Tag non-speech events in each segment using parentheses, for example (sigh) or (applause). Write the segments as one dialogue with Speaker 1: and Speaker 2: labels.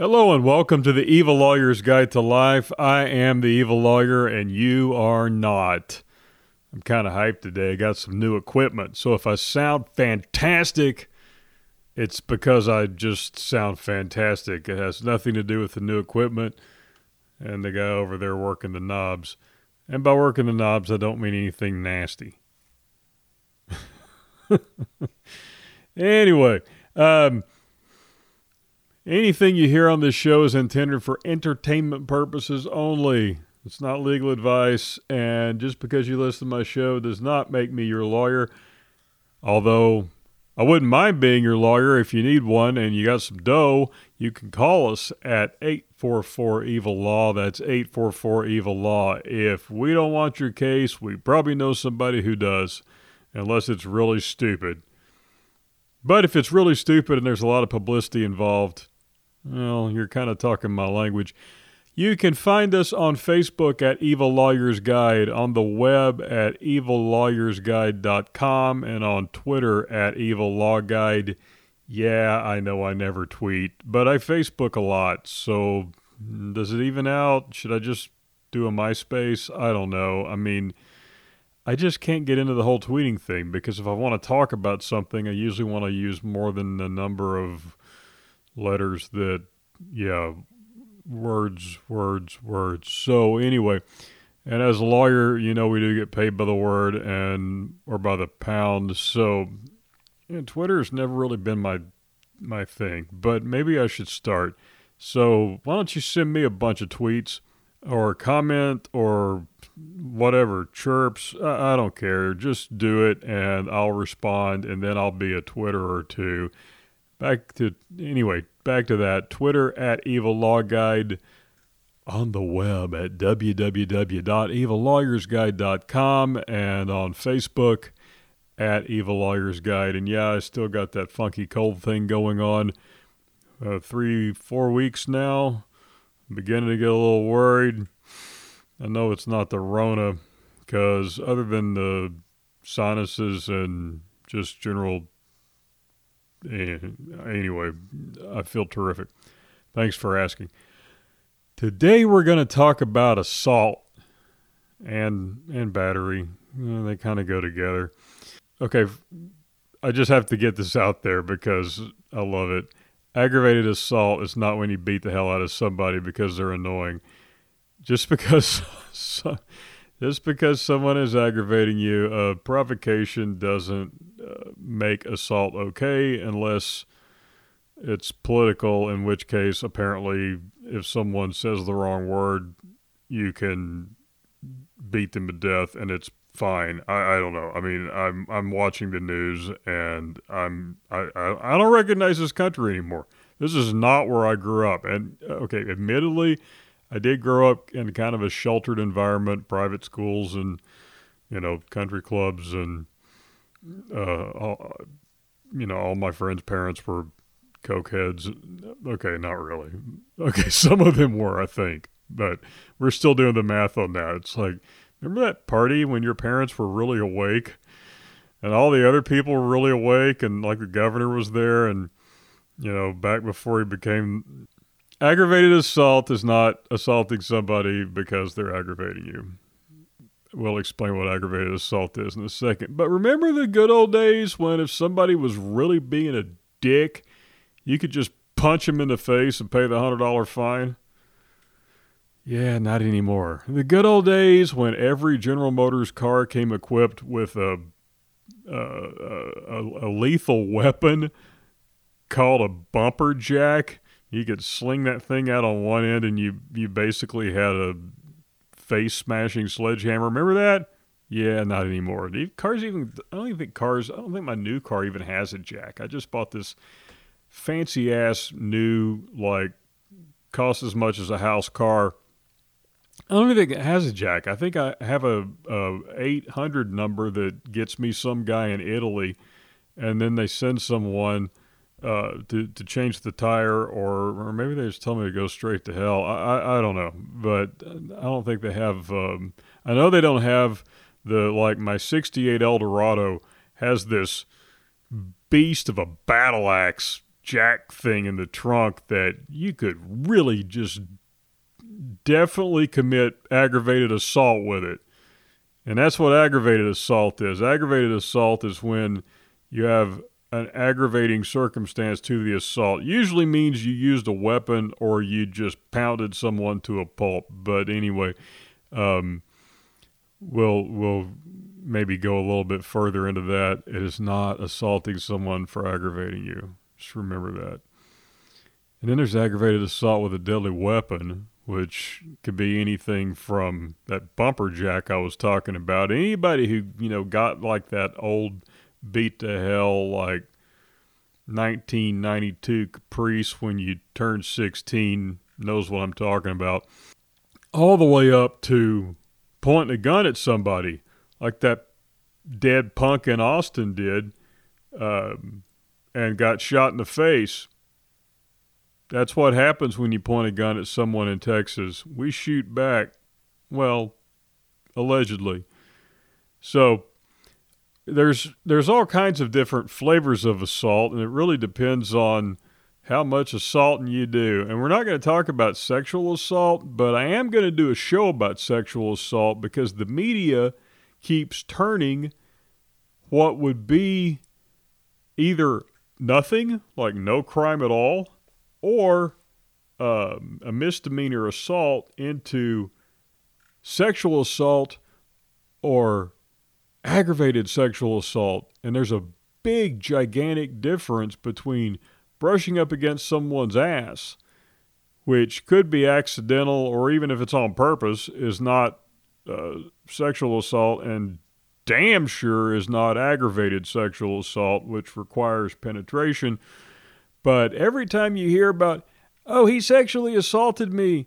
Speaker 1: Hello and welcome to the Evil Lawyer's Guide to Life. I am the Evil Lawyer and you are not. I'm kind of hyped today. I got some new equipment. So if I sound fantastic, it's because I just sound fantastic. It has nothing to do with the new equipment and the guy over there working the knobs. And by working the knobs, I don't mean anything nasty. (laughs) anyway, um, anything you hear on this show is intended for entertainment purposes only. It's not legal advice, and just because you listen to my show does not make me your lawyer. Although I wouldn't mind being your lawyer if you need one and you got some dough, you can call us at 844 Evil Law. That's 844 Evil Law. If we don't want your case, we probably know somebody who does, unless it's really stupid. But if it's really stupid and there's a lot of publicity involved, well, you're kind of talking my language. You can find us on Facebook at Evil Lawyers Guide, on the web at evillawyersguide.com, and on Twitter at Evil Law Guide. Yeah, I know I never tweet, but I Facebook a lot. So does it even out? Should I just do a MySpace? I don't know. I mean, I just can't get into the whole tweeting thing because if I want to talk about something, I usually want to use more than the number of letters that, yeah, words, words, words. So anyway, and as a lawyer, you know, we do get paid by the word and or by the pound. So yeah, Twitter's never really been my my thing, but maybe I should start. So why don't you send me a bunch of tweets or a comment or whatever chirps? I, I don't care. Just do it, and I'll respond, and then I'll be a Twitter or two. Back to anyway, back to that. Twitter at Evil Law Guide on the web at www.evillawyersguide.com and on Facebook at Evil Lawyers Guide. And yeah, I still got that funky cold thing going on. Uh, three, four weeks now. I'm beginning to get a little worried. I know it's not the Rona because other than the sinuses and just general anyway, I feel terrific. Thanks for asking. Today we're going to talk about assault and and battery. they kind of go together. Okay, I just have to get this out there because I love it. Aggravated assault is not when you beat the hell out of somebody because they're annoying. Just because (laughs) just because someone is aggravating you, uh, provocation doesn't make assault okay unless it's political, in which case, apparently, if someone says the wrong word, you can beat them to death and it's fine. I, I don't know. I mean, I'm I'm watching the news and I'm I, I, I don't recognize this country anymore. This is not where I grew up. And uh, okay, admittedly, I did grow up in kind of a sheltered environment, private schools and you know country clubs, and uh, all, you know all my friends' parents were cokeheads. Okay, not really. (laughs) Okay, some of them were, I think, but we're still doing the math on that. It's like remember that party when your parents were really awake, and all the other people were really awake, and like the governor was there, and you know back before he became Aggravated assault is not assaulting somebody because they're aggravating you. We'll explain what aggravated assault is in a second. But remember the good old days when if somebody was really being a dick, you could just punch him in the face and pay the $100 fine? Yeah, not anymore. The good old days when every General Motors car came equipped with a, a, a, a lethal weapon called a bumper jack you could sling that thing out on one end and you you basically had a face smashing sledgehammer. Remember that? Yeah, not anymore. The Cars even I don't even think cars I don't think my new car even has a jack. I just bought this fancy ass new like costs as much as a house car. I don't even think it has a jack. I think I have a, a 800 number that gets me some guy in Italy, and then they send someone uh, to to change the tire, or or maybe they just tell me to go straight to hell. I I, I don't know, but I don't think they have. Um, I know they don't have the like my '68 Eldorado has this beast of a battle axe jack thing in the trunk that you could really just definitely commit aggravated assault with it. And that's what aggravated assault is. Aggravated assault is when you have an aggravating circumstance to the assault. Usually means you used a weapon or you just pounded someone to a pulp. But anyway, um, we'll we'll maybe go a little bit further into that. It is not assaulting someone for aggravating you. Just remember that. And then there's aggravated assault with a deadly weapon, which could be anything from that bumper jack I was talking about. Anybody who, you know, got like that old beat to hell like 1992 Caprice when you turn 16 knows what I'm talking about. All the way up to pointing a gun at somebody like that dead punk in Austin did um, and got shot in the face. That's what happens when you point a gun at someone in Texas. We shoot back. Well, allegedly. So there's there's all kinds of different flavors of assault, and it really depends on how much assaulting you do. And we're not going to talk about sexual assault, but I am going to do a show about sexual assault because the media keeps turning what would be either nothing, like no crime at all, or um, a misdemeanor assault into sexual assault or aggravated sexual assault. And there's a big, gigantic difference between brushing up against someone's ass, which could be accidental or even if it's on purpose, is not uh, sexual assault, and damn sure is not aggravated sexual assault, which requires penetration. But every time you hear about, oh, he sexually assaulted me,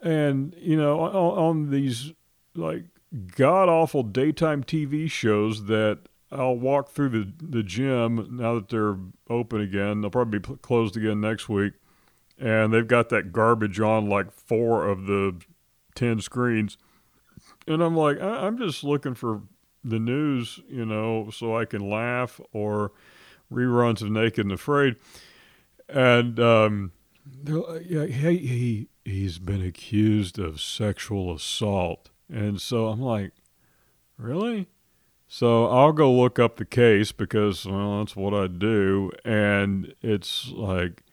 Speaker 1: and, you know, on, on these like god awful daytime TV shows that I'll walk through the, the gym now that they're open again. They'll probably be closed again next week. And they've got that garbage on like four of the 10 screens. And I'm like, I- I'm just looking for the news, you know, so I can laugh or reruns of Naked and Afraid. And um, yeah, he, he, he's been accused of sexual assault. And so I'm like, really? So I'll go look up the case because, well, that's what I do. And it's like,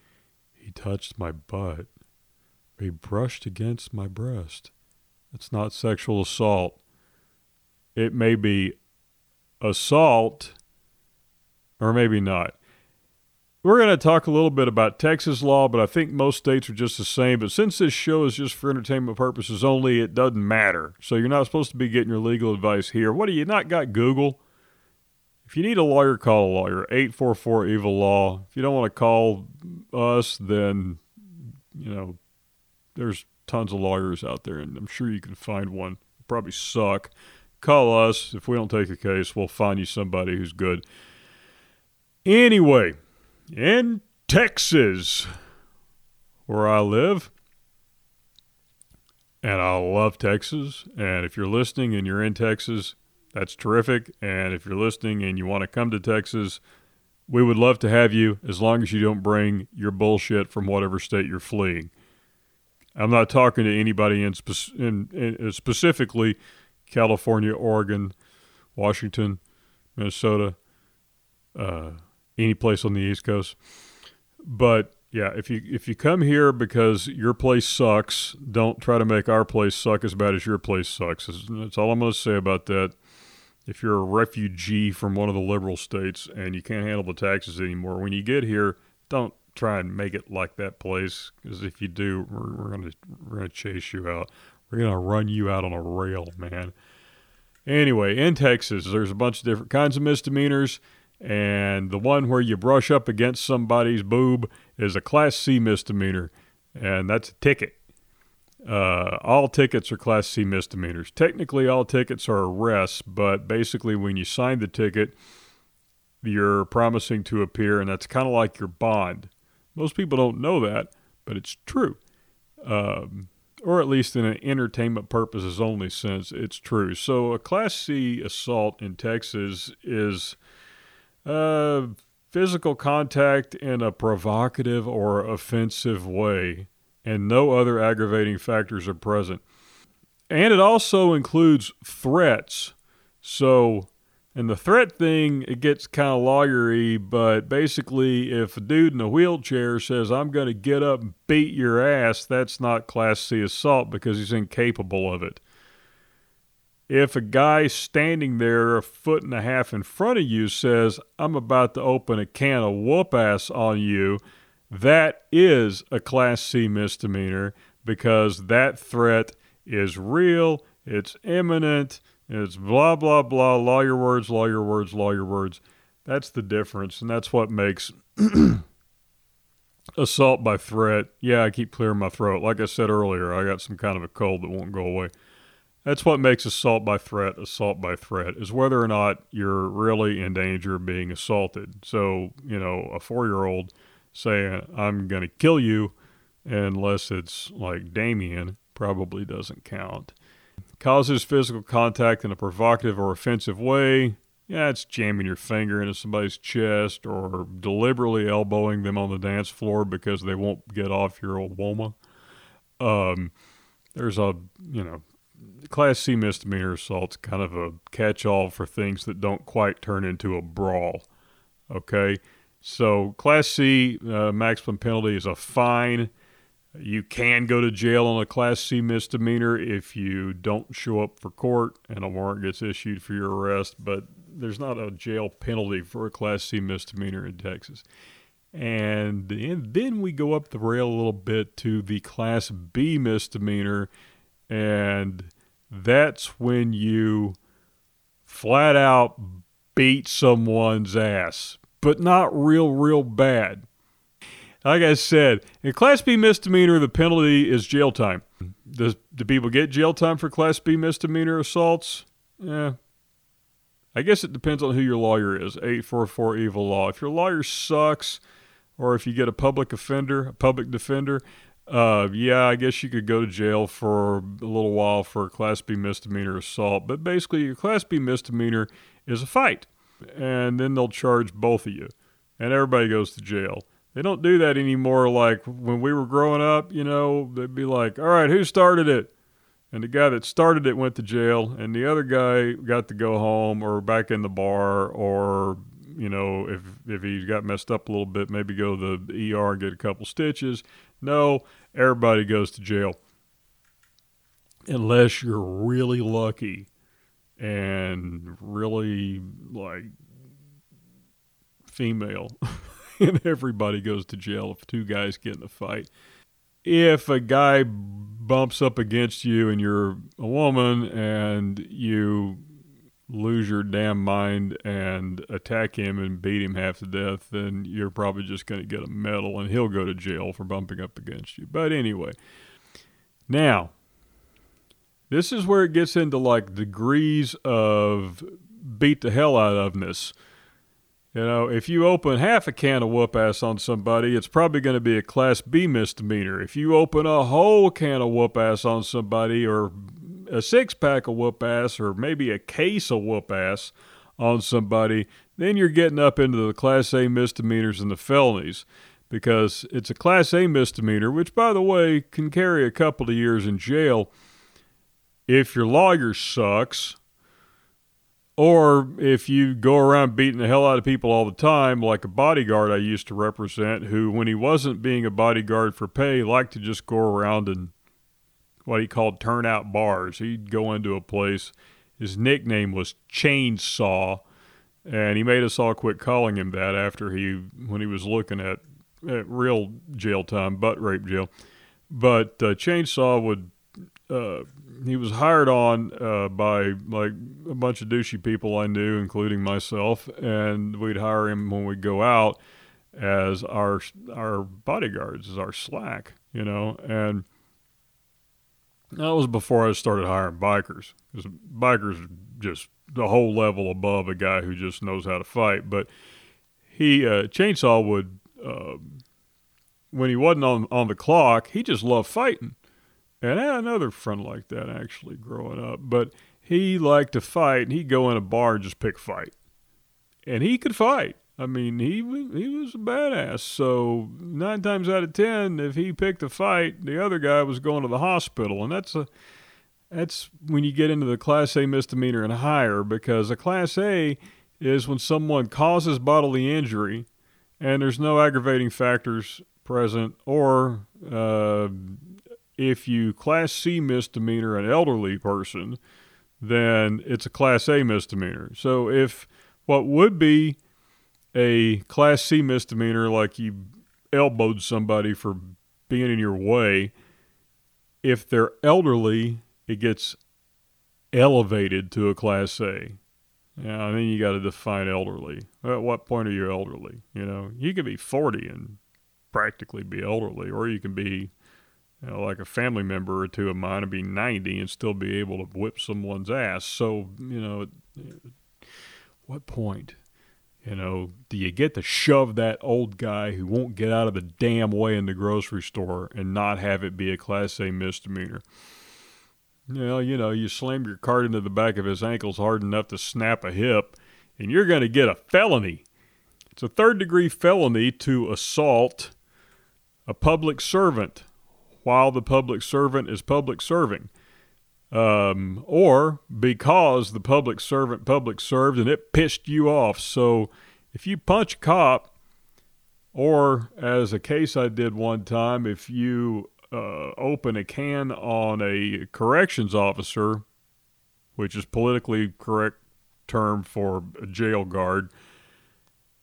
Speaker 1: he touched my butt. He brushed against my breast. It's not sexual assault. It may be assault or maybe not. We're going to talk a little bit about Texas law, but I think most states are just the same. But since this show is just for entertainment purposes only, it doesn't matter. So you're not supposed to be getting your legal advice here. What do you not got Google? If you need a lawyer, call a lawyer. 844 Evil Law. If you don't want to call us, then, you know, there's tons of lawyers out there, and I'm sure you can find one. Probably suck. Call us. If we don't take a case, we'll find you somebody who's good. Anyway in Texas, where I live. And I love Texas. And if you're listening and you're in Texas, that's terrific. And if you're listening and you want to come to Texas, we would love to have you as long as you don't bring your bullshit from whatever state you're fleeing. I'm not talking to anybody in, spe- in, in specifically California, Oregon, Washington, Minnesota, uh, any place on the East Coast. But yeah, if you if you come here because your place sucks, don't try to make our place suck as bad as your place sucks. That's all I'm going to say about that. If you're a refugee from one of the liberal states and you can't handle the taxes anymore, when you get here, don't try and make it like that place. Because if you do, we're, we're gonna we're gonna chase you out. We're gonna run you out on a rail, man. Anyway, in Texas, there's a bunch of different kinds of misdemeanors and the one where you brush up against somebody's boob is a Class C misdemeanor, and that's a ticket. Uh, all tickets are Class C misdemeanors. Technically, all tickets are arrests, but basically, when you sign the ticket, you're promising to appear, and that's kind of like your bond. Most people don't know that, but it's true. Um, or at least in an entertainment purposes only sense, it's true. So, a Class C assault in Texas is uh, physical contact in a provocative or offensive way, and no other aggravating factors are present. And it also includes threats. So, and the threat thing, it gets kind of lawyery, but basically, if a dude in a wheelchair says, I'm going to get up and beat your ass, that's not Class C assault because he's incapable of it. If a guy standing there a foot and a half in front of you says, I'm about to open a can of whoop ass on you, that is a Class C misdemeanor because that threat is real, it's imminent, it's blah, blah, blah, lawyer words, lawyer words, lawyer words. That's the difference, and that's what makes (clears throat) assault by threat. Yeah, I keep clearing my throat. Like I said earlier, I got some kind of a cold that won't go away. That's what makes assault by threat assault by threat is whether or not you're really in danger of being assaulted. So, you know, a four year old saying, I'm going to kill you, unless it's like Damien, probably doesn't count. Causes physical contact in a provocative or offensive way. Yeah, it's jamming your finger into somebody's chest or deliberately elbowing them on the dance floor because they won't get off your old woman. Um, there's a, you know, Class C misdemeanor assault's kind of a catch all for things that don't quite turn into a brawl. Okay? So, Class C uh, maximum penalty is a fine you can go to jail on a Class C misdemeanor if you don't show up for court and a warrant gets issued for your arrest, but there's not a jail penalty for a Class C misdemeanor in Texas. And, and then we go up the rail a little bit to the Class B misdemeanor, and that's when you flat out beat someone's ass, but not real, real bad like I said, in Class B misdemeanor, the penalty is jail time. Does do people get jail time for Class B misdemeanor assaults? Yeah. I guess it depends on who your lawyer is. 844 evil law. If your lawyer sucks, or if you get a public offender, a public defender, uh, yeah, I guess you could go to jail for a little while for a Class B misdemeanor assault. But basically, your Class B misdemeanor is a fight, and then they'll charge both of you, and everybody goes to jail. They don't do that anymore. Like when we were growing up, you know, they'd be like, all right, who started it? And the guy that started it went to jail, and the other guy got to go home or back in the bar, or you know, if if he got messed up a little bit, maybe go to the ER and get a couple stitches. No, everybody goes to jail, unless you're really lucky and really like female. (laughs) and everybody goes to jail if two guys get in a fight. If a guy bumps up against you and you're a woman and you lose your damn mind and attack him and beat him half to death, then you're probably just going to get a medal and he'll go to jail for bumping up against you. But anyway, now, this is where it gets into like degrees of beat the hell out ofness. You know, if you open half a can of whoop ass on somebody, it's probably going to be a Class B misdemeanor. If you open a whole can of whoop ass on somebody, or a six pack of whoop ass, or maybe a case of whoop ass on somebody, then you're getting up into the Class A misdemeanors and the felonies because it's a Class A misdemeanor, which, by the way, can carry a couple of years in jail if your lawyer sucks or if you go around beating the hell out of people all the time, like a bodyguard I used to represent, who, when he wasn't being a bodyguard for pay, liked to just go around and what he called turnout bars. He'd go into a place. His nickname was Chainsaw, and he made us all quit calling him that after he, when he was looking at, at real jail time, butt rape jail. But uh, Chainsaw would uh, he was hired on uh, by like a bunch of douchey people I knew, including myself, and we'd hire him when we'd go out as our our bodyguards, as our slack, you know, and that was before I started hiring bikers because bikers are just the whole level above a guy who just knows how to fight. But he uh, chainsaw would uh, when he wasn't on on the clock, he just loved fighting and I had another friend like that actually growing up, but he liked to fight and he'd go in a bar and just pick fight. And he could fight. I mean, he he was a badass. So nine times out of ten, if he picked a fight, the other guy was going to the hospital, and that's a that's when you get into the Class A misdemeanor and higher, because a Class A is when someone causes bodily injury, and there's no aggravating factors present, or uh, if you Class C misdemeanor an elderly person, then it's a Class A misdemeanor. So if what would be a Class C misdemeanor, like you elbowed somebody for being in your way, if they're elderly, it gets elevated to a Class A. Yeah, I mean, you got to define elderly. At what point are you elderly? You know, you can be 40 and practically be elderly, or you can be you know, like a family member or two of mine and be 90 and still be able to whip someone's ass. So, you know, what point? You know, do you get to shove that old guy who won't get out of the damn way in the grocery store and not have it be a Class A misdemeanor? Well, you know, you slam your cart into the back of his ankles hard enough to snap a hip, and you're going to get a felony. It's a third degree felony to assault a public servant while the public servant is public serving. Um, or because the public servant public served and it pissed you off. So if you punch a cop, or as a case I did one time, if you uh, open a can on a corrections officer, which is politically correct term for a jail guard,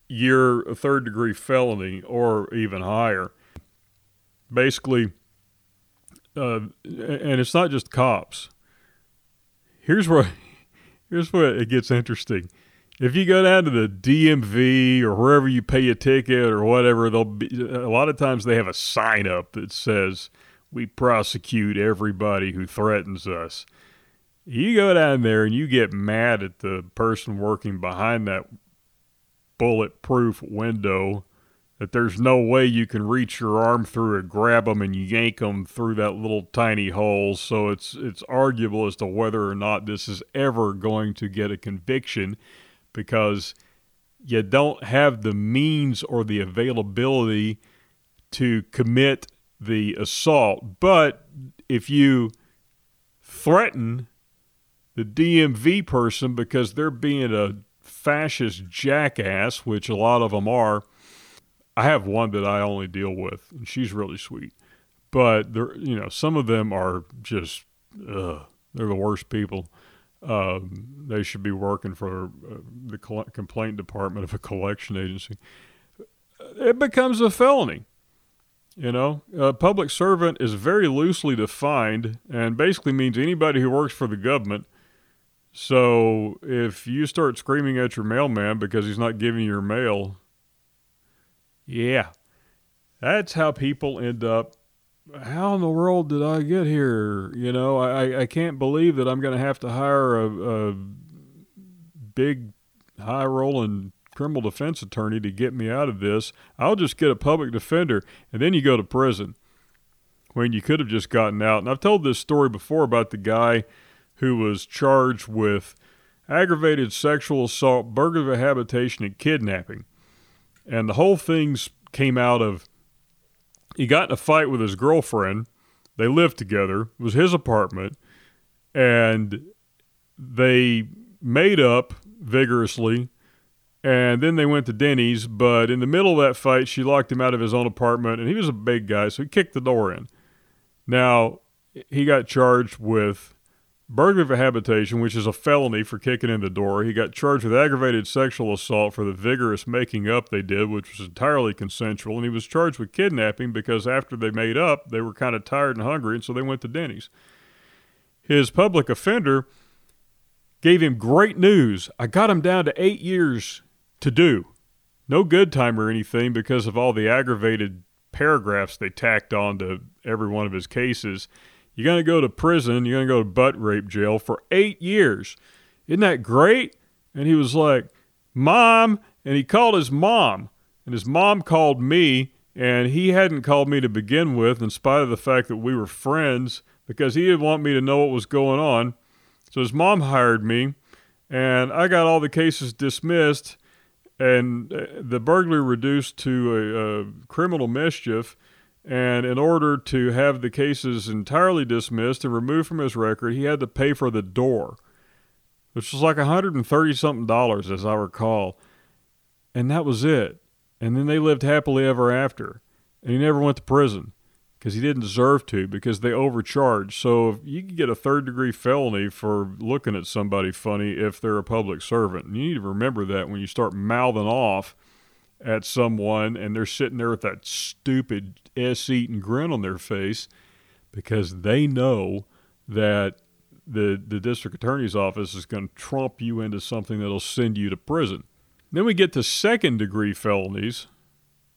Speaker 1: you're a third degree felony or even higher. Basically, uh, and it's not just cops. Here's where here's where it gets interesting. If you go down to the DMV or wherever you pay a ticket or whatever, they'll be a lot of times they have a sign up that says we prosecute everybody who threatens us. You go down there and you get mad at the person working behind that bulletproof window that there's no way you can reach your arm through and grab them and yank them through that little tiny hole. So it's it's arguable as to whether or not this is ever going to get a conviction because you don't have the means or the availability to commit the assault. But if you threaten the DMV person because they're being a fascist jackass, which a lot of them are, I have one that I only deal with, and she's really sweet. But there, you know, some of them are just, ugh, they're the worst people. Um, they should be working for uh, the complaint department of a collection agency. It becomes a felony. You know, a public servant is very loosely defined and basically means anybody who works for the government. So if you start screaming at your mailman because he's not giving you your mail, yeah. That's how people end up. How in the world did I get here? You know, I, I can't believe that I'm going to have to hire a, a big, high rolling criminal defense attorney to get me out of this. I'll just get a public defender, and then you go to prison when you could have just gotten out. And I've told this story before about the guy who was charged with aggravated sexual assault, burglary of habitation, and kidnapping. And the whole thing came out of he got in a fight with his girlfriend. They lived together. It was his apartment. And they made up vigorously. And then they went to Denny's. But in the middle of that fight, she locked him out of his own apartment. And he was a big guy, so he kicked the door in. Now, he got charged with burglary of a habitation, which is a felony for kicking in the door. He got charged with aggravated sexual assault for the vigorous making up they did, which was entirely consensual. And he was charged with kidnapping because after they made up, they were kind of tired and hungry, and so they went to Denny's. His public offender gave him great news. I got him down to eight years to do. No good time or anything because of all the aggravated paragraphs they tacked on to every one of his cases you're going to go to prison. You're going to go to butt rape jail for eight years. Isn't that great? And he was like, Mom. And he called his mom. And his mom called me. And he hadn't called me to begin with, in spite of the fact that we were friends, because he didn't want me to know what was going on. So his mom hired me. And I got all the cases dismissed. and uh, the burglary reduced to a, a criminal mischief. And in order to have the cases entirely dismissed and removed from his record, he had to pay for the door, which was like 130 something dollars, as I recall. And that was it. And then they lived happily ever after. And he never went to prison because he didn't deserve to because they overcharged. So if you can get a third degree felony for looking at somebody funny if they're a public servant. And you need to remember that when you start mouthing off at someone and they're sitting there with that stupid s eating grin on their face because they know that the the district attorney's office is going to trump you into something that'll send you to prison. Then we get to second degree felonies.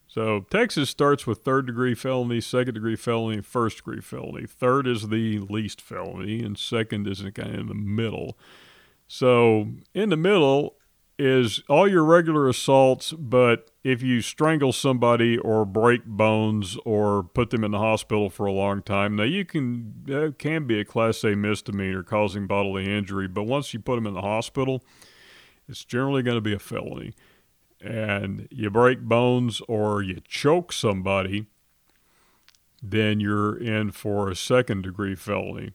Speaker 1: So Texas starts with third degree felony, second degree felony, first degree felony. Third is the least felony, and second is kind of in the middle. So in the middle is all your regular assaults, but if you strangle somebody or break bones or put them in the hospital for a long time, now you can can be a class A misdemeanor causing bodily injury, but once you put them in the hospital, it's generally going to be a felony. And you break bones or you choke somebody, then you're in for a second degree felony.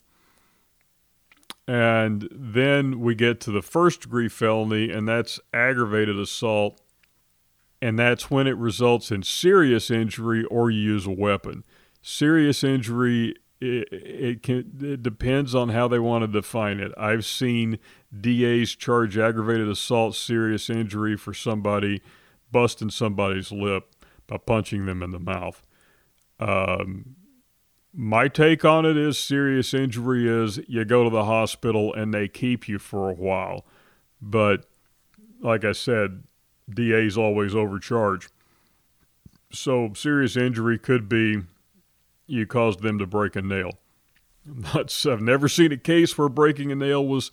Speaker 1: And then we get to the first degree felony, and that's aggravated assault. And that's when it results in serious injury or you use a weapon. Serious injury, it, it, can, it depends on how they want to define it. I've seen DAs charge aggravated assault, serious injury for somebody busting somebody's lip by punching them in the mouth. Um, my take on it is serious injury is you go to the hospital and they keep you for a while. But like I said, DAs always overcharge. So serious injury could be you caused them to break a nail. (laughs) I've never seen a case where breaking a nail was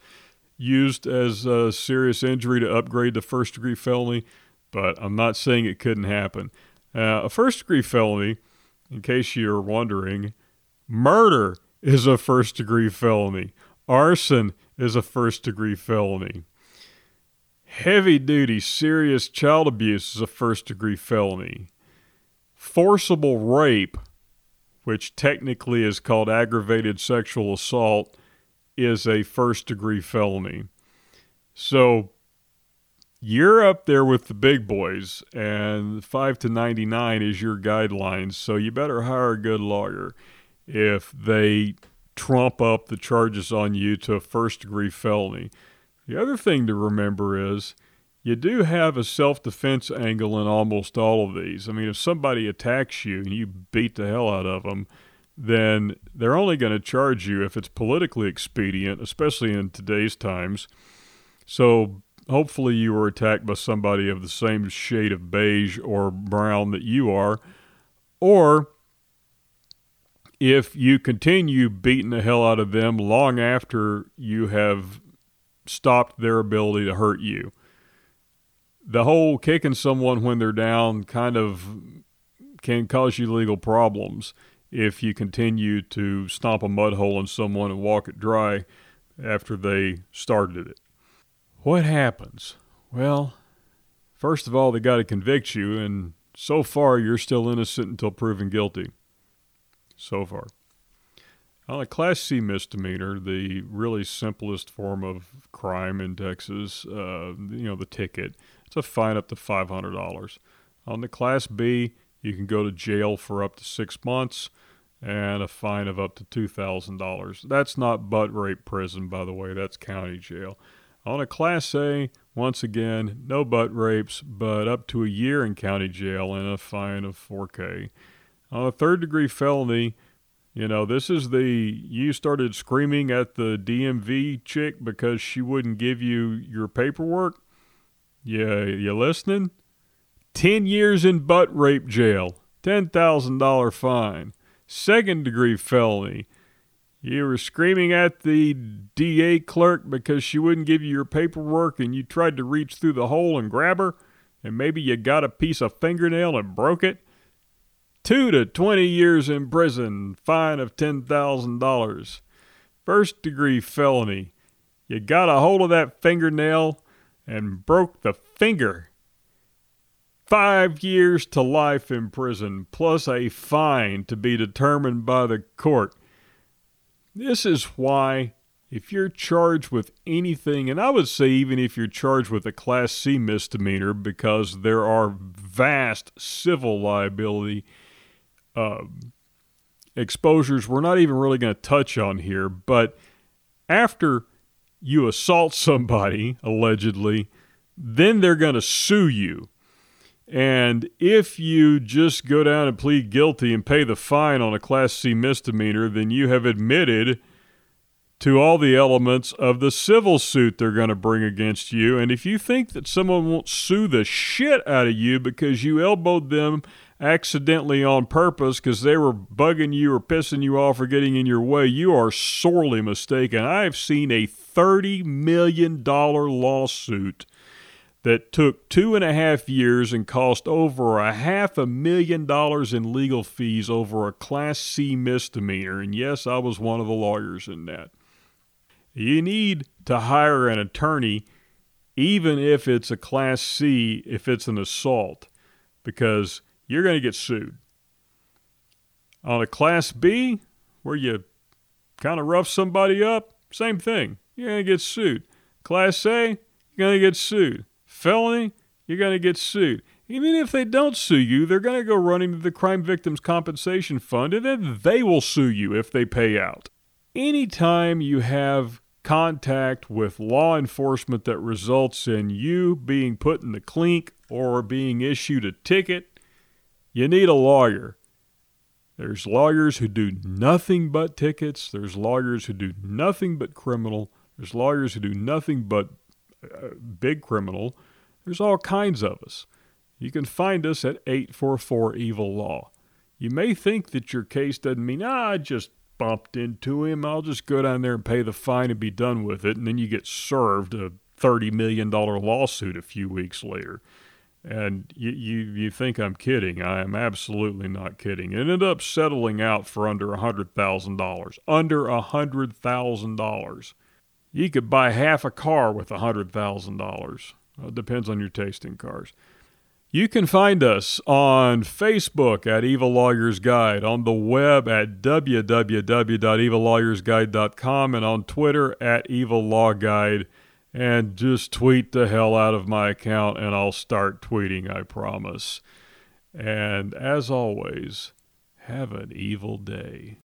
Speaker 1: used as a serious injury to upgrade to first degree felony, but I'm not saying it couldn't happen. Uh, a first degree felony, in case you're wondering, Murder is a first degree felony. Arson is a first degree felony. Heavy duty, serious child abuse is a first degree felony. Forcible rape, which technically is called aggravated sexual assault, is a first degree felony. So you're up there with the big boys, and 5 to 99 is your guidelines. So you better hire a good lawyer if they trump up the charges on you to a first degree felony. The other thing to remember is you do have a self defense angle in almost all of these. I mean, if somebody attacks you and you beat the hell out of them, then they're only going to charge you if it's politically expedient, especially in today's times. So hopefully you were attacked by somebody of the same shade of beige or brown that you are, or if you continue beating the hell out of them long after you have stopped their ability to hurt you. The whole kicking someone when they're down kind of can cause you legal problems if you continue to stomp a mud hole in someone and walk it dry after they started it. What happens? Well, first of all, they got to convict you, and so far you're still innocent until proven guilty so far. On a Class C misdemeanor, the really simplest form of crime in Texas, uh, you know, the ticket, it's a fine up to $500. On the Class B, you can go to jail for up to six months and a fine of up to $2,000. That's not butt rape prison, by the way, that's county jail. On a Class A, once again, no butt rapes, but up to a year in county jail and a fine of 4K. A third degree felony, you know, this is the you started screaming at the DMV chick because she wouldn't give you your paperwork. Yeah, you listening? 10 years in butt rape jail, $10,000 fine. Second degree felony. You were screaming at the DA clerk because she wouldn't give you your paperwork and you tried to reach through the hole and grab her, and maybe you got a piece of fingernail and broke it two to 20 years in prison, fine of $10,000. First degree felony. You got a hold of that fingernail and broke the finger. five years to life in prison, plus a fine to be determined by the court. This is why, if you're charged with anything, and I would say even if you're charged with a Class C misdemeanor, because there are vast civil liability uh, exposures we're not even really going to touch on here, but after you assault (laughs) somebody, allegedly, then they're going to sue you. And if you just go down and plead guilty and pay the fine on a Class C misdemeanor, then you have admitted to all the elements of the civil suit they're going to bring against you. And if you think that someone won't sue the shit out of you because you elbowed them accidentally on purpose because they were bugging you or pissing you off or getting in your way, you are sorely mistaken. I've seen a $30 million lawsuit that took two and a half years and cost over a half a million dollars in legal fees over a Class C misdemeanor. And yes, I was one of the lawyers in that. You need to hire an attorney, even if it's a Class C, if it's an assault, because you're going to get sued. On a Class B, where you kind of rough somebody up, same thing. You're going to get sued. Class A, you're going to get sued. Felony, you're going to get sued. Even if they don't sue you, they're going to go running to the Crime Victims Compensation Fund and then they will sue you if they pay out. Anytime you have contact with law enforcement that results in you being put in the clink or being issued a ticket, you need a lawyer. There's lawyers who do nothing but tickets. There's lawyers who do nothing but criminal. There's lawyers who do nothing but uh, big criminal. There's all kinds of us. You can find us at 844 Evil Law. You may think that your case doesn't mean, ah, I just bumped into him. I'll just go down there and pay the fine and be done with it. And then you get served a $30 million lawsuit a few weeks later. And you, you, you think I'm kidding. I am absolutely not kidding. It ended up settling out for under $100,000. Under $100,000. You could buy half a car with $100,000. It depends on your taste in cars. You can find us on Facebook at Evil Lawyers Guide, on the web at www.evillawyersguide.com, and on Twitter at Evil Law Guide. And just tweet the hell out of my account, and I'll start tweeting, I promise. And as always, have an evil day.